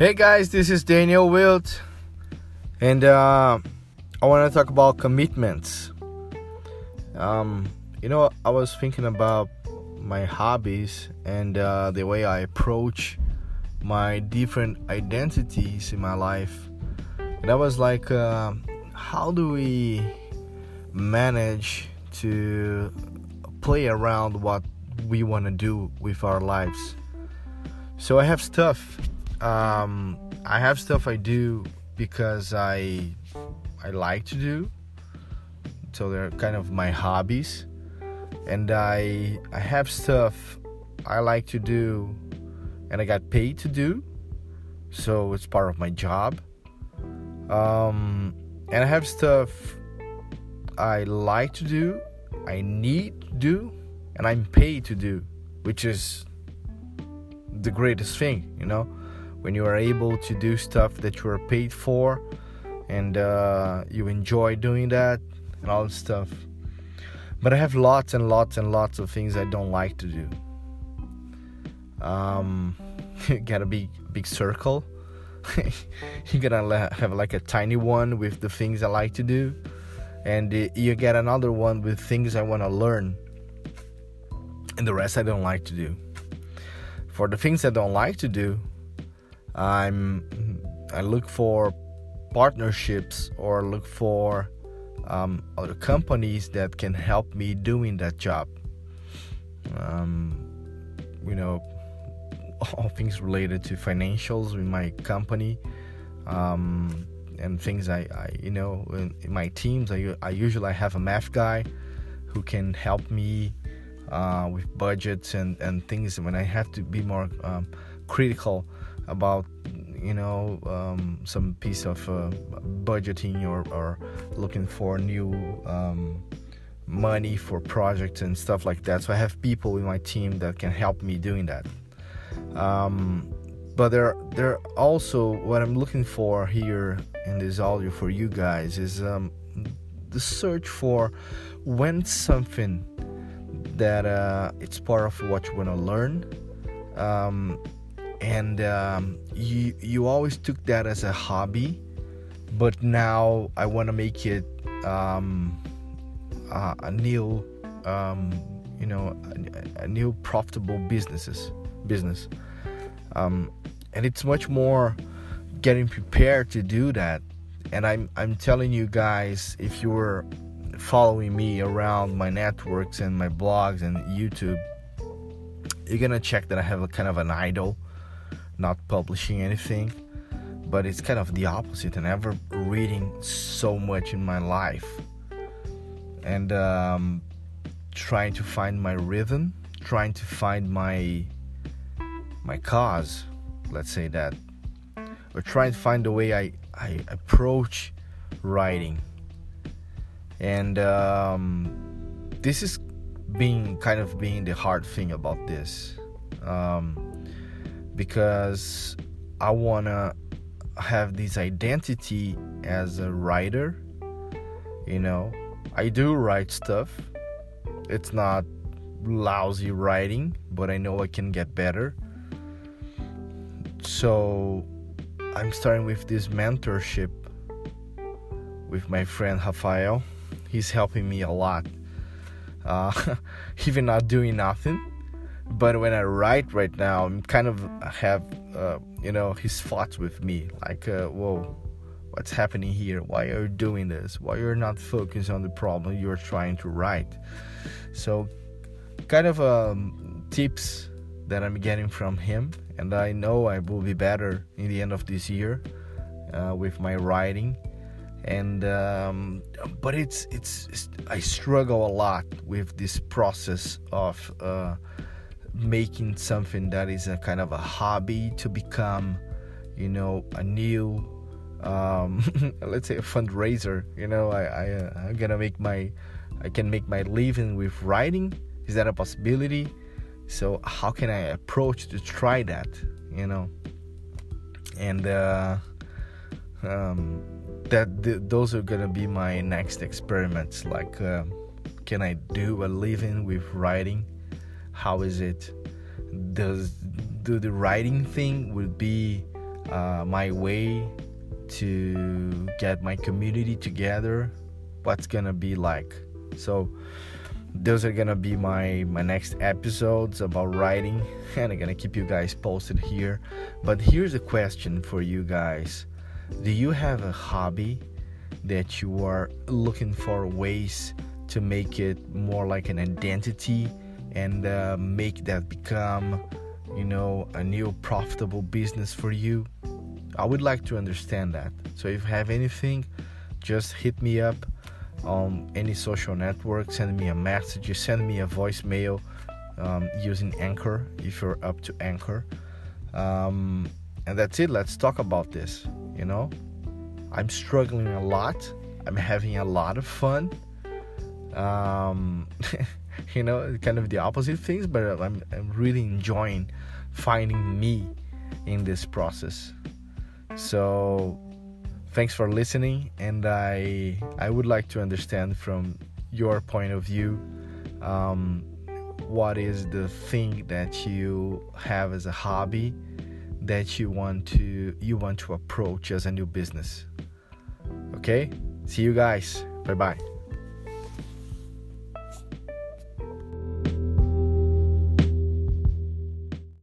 Hey guys, this is Daniel Wilt, and uh, I want to talk about commitments. Um, you know, I was thinking about my hobbies and uh, the way I approach my different identities in my life, and I was like, uh, how do we manage to play around what we want to do with our lives? So I have stuff um, I have stuff I do because I I like to do. So they're kind of my hobbies, and I I have stuff I like to do, and I got paid to do. So it's part of my job. Um, and I have stuff I like to do, I need to do, and I'm paid to do, which is the greatest thing, you know when you are able to do stuff that you are paid for and uh, you enjoy doing that and all that stuff. But I have lots and lots and lots of things I don't like to do. Um, you got a big big circle. you gotta have like a tiny one with the things I like to do, and you get another one with things I want to learn, and the rest I don't like to do. For the things I don't like to do, I'm I look for partnerships or look for um, other companies that can help me doing that job. Um, you know, all things related to financials with my company, um, and things I, I, you know, in, my teams. I, I usually have a math guy who can help me uh, with budgets and, and things when I have to be more um, critical about you know um, some piece of uh, budgeting or, or looking for new um, money for projects and stuff like that. So i have people in my team that can help me doing that. Um, but there there also what i'm looking for here in this audio for you guys is um, the search for when something that uh, it's part of what you want to learn. Um, and um, you you always took that as a hobby, but now I want to make it um, uh, a new um, you know a, a, new profitable businesses business, um, and it's much more getting prepared to do that. And I'm I'm telling you guys, if you're following me around my networks and my blogs and YouTube, you're gonna check that I have a kind of an idle not publishing anything but it's kind of the opposite. And ever reading so much in my life and um, trying to find my rhythm trying to find my my cause let's say that or trying to find the way i i approach writing. And um, this is being kind of being the hard thing about this. Um, because I want to have this identity as a writer. You know, I do write stuff. It's not lousy writing, but I know I can get better. So I'm starting with this mentorship with my friend Rafael. He's helping me a lot. Uh, even not doing nothing, but when I write right now, I'm kind of have uh, you know his thoughts with me, like, uh, whoa, what's happening here? Why are you doing this? Why you're not focused on the problem you're trying to write? So, kind of um, tips that I'm getting from him, and I know I will be better in the end of this year uh, with my writing. And um, but it's, it's, it's I struggle a lot with this process of uh, making something that is a kind of a hobby to become you know a new um, let's say a fundraiser you know i, I uh, i'm gonna make my i can make my living with writing. Is that a possibility? So how can i approach to try that you know? And uh, um, that th- those are gonna be my next experiments. Like uh, can i do a living with writing how is it? Does do the writing thing would be uh, my way to get my community together? What's gonna be like? So those are gonna be my my next episodes about writing and i'm gonna keep you guys posted here. But here's a question for you guys. Do you have a hobby that you are looking for ways to make it more like an identity and uh, make that become you know a new profitable business for you. I would like to understand that. So if you have anything just hit me up on any social network send me a message send me a voicemail um, using anchor if you're up to anchor. Um, and that's it. Let's talk about this you know? I'm struggling a lot. I'm having a lot of fun. Um, you know kind of the opposite things but I'm, I'm really enjoying finding me in this process. So thanks for listening and i i would like to understand from your point of view um, what is the thing that you have as a hobby that you want to you want to approach as a new business? Okay? See you guys. Bye bye